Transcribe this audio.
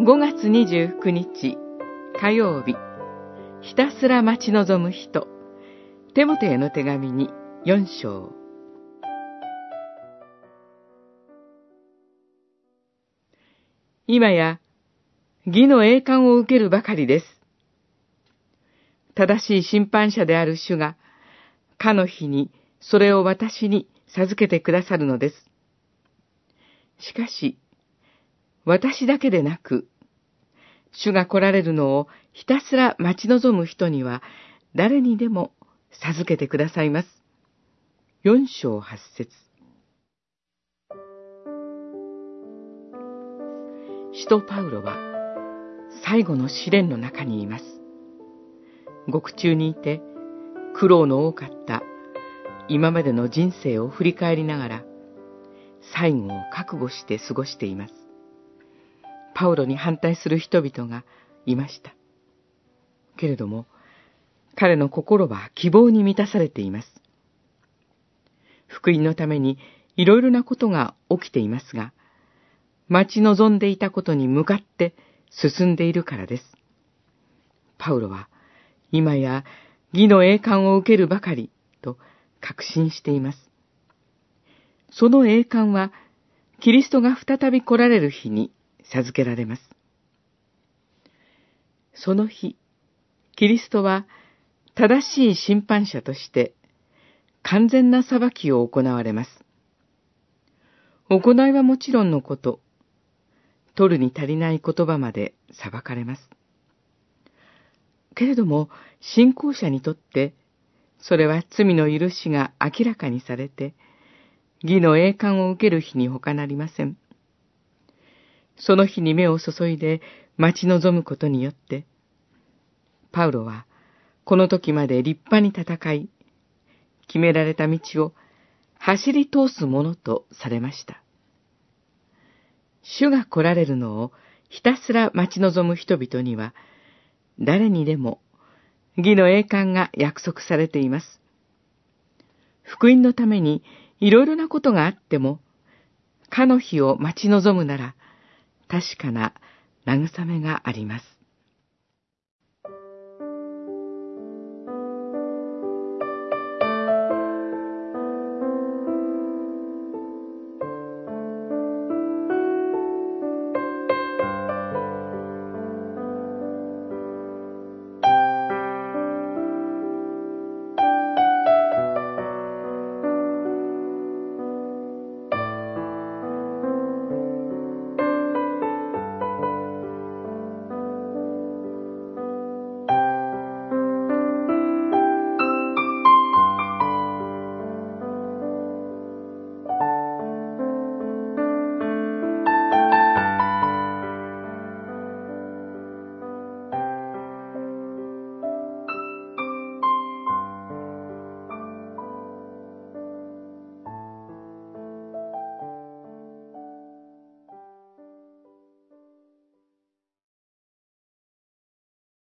5月29日火曜日ひたすら待ち望む人テモテへの手紙に4章今や義の栄冠を受けるばかりです。正しい審判者である主が、かの日にそれを私に授けてくださるのです。しかし、私だけでなく、主が来られるのをひたすら待ち望む人には、誰にでも授けてくださいます。四章八節使徒パウロは、最後の試練の中にいます。獄中にいて、苦労の多かった今までの人生を振り返りながら、最後を覚悟して過ごしています。パウロに反対する人々がいました。けれども、彼の心は希望に満たされています。福音のためにいろいろなことが起きていますが、待ち望んでいたことに向かって進んでいるからです。パウロは、今や義の栄冠を受けるばかりと確信しています。その栄冠は、キリストが再び来られる日に授けられます。その日、キリストは正しい審判者として完全な裁きを行われます。行いはもちろんのこと、取るに足りない言葉まで裁かれます。けれども、信仰者にとって、それは罪の許しが明らかにされて、義の栄冠を受ける日に他なりません。その日に目を注いで待ち望むことによって、パウロはこの時まで立派に戦い、決められた道を走り通すものとされました。主が来られるのをひたすら待ち望む人々には、誰にでも義の栄冠が約束されています。福音のためにいろいろなことがあっても、かの日を待ち望むなら、確かな慰めがあります。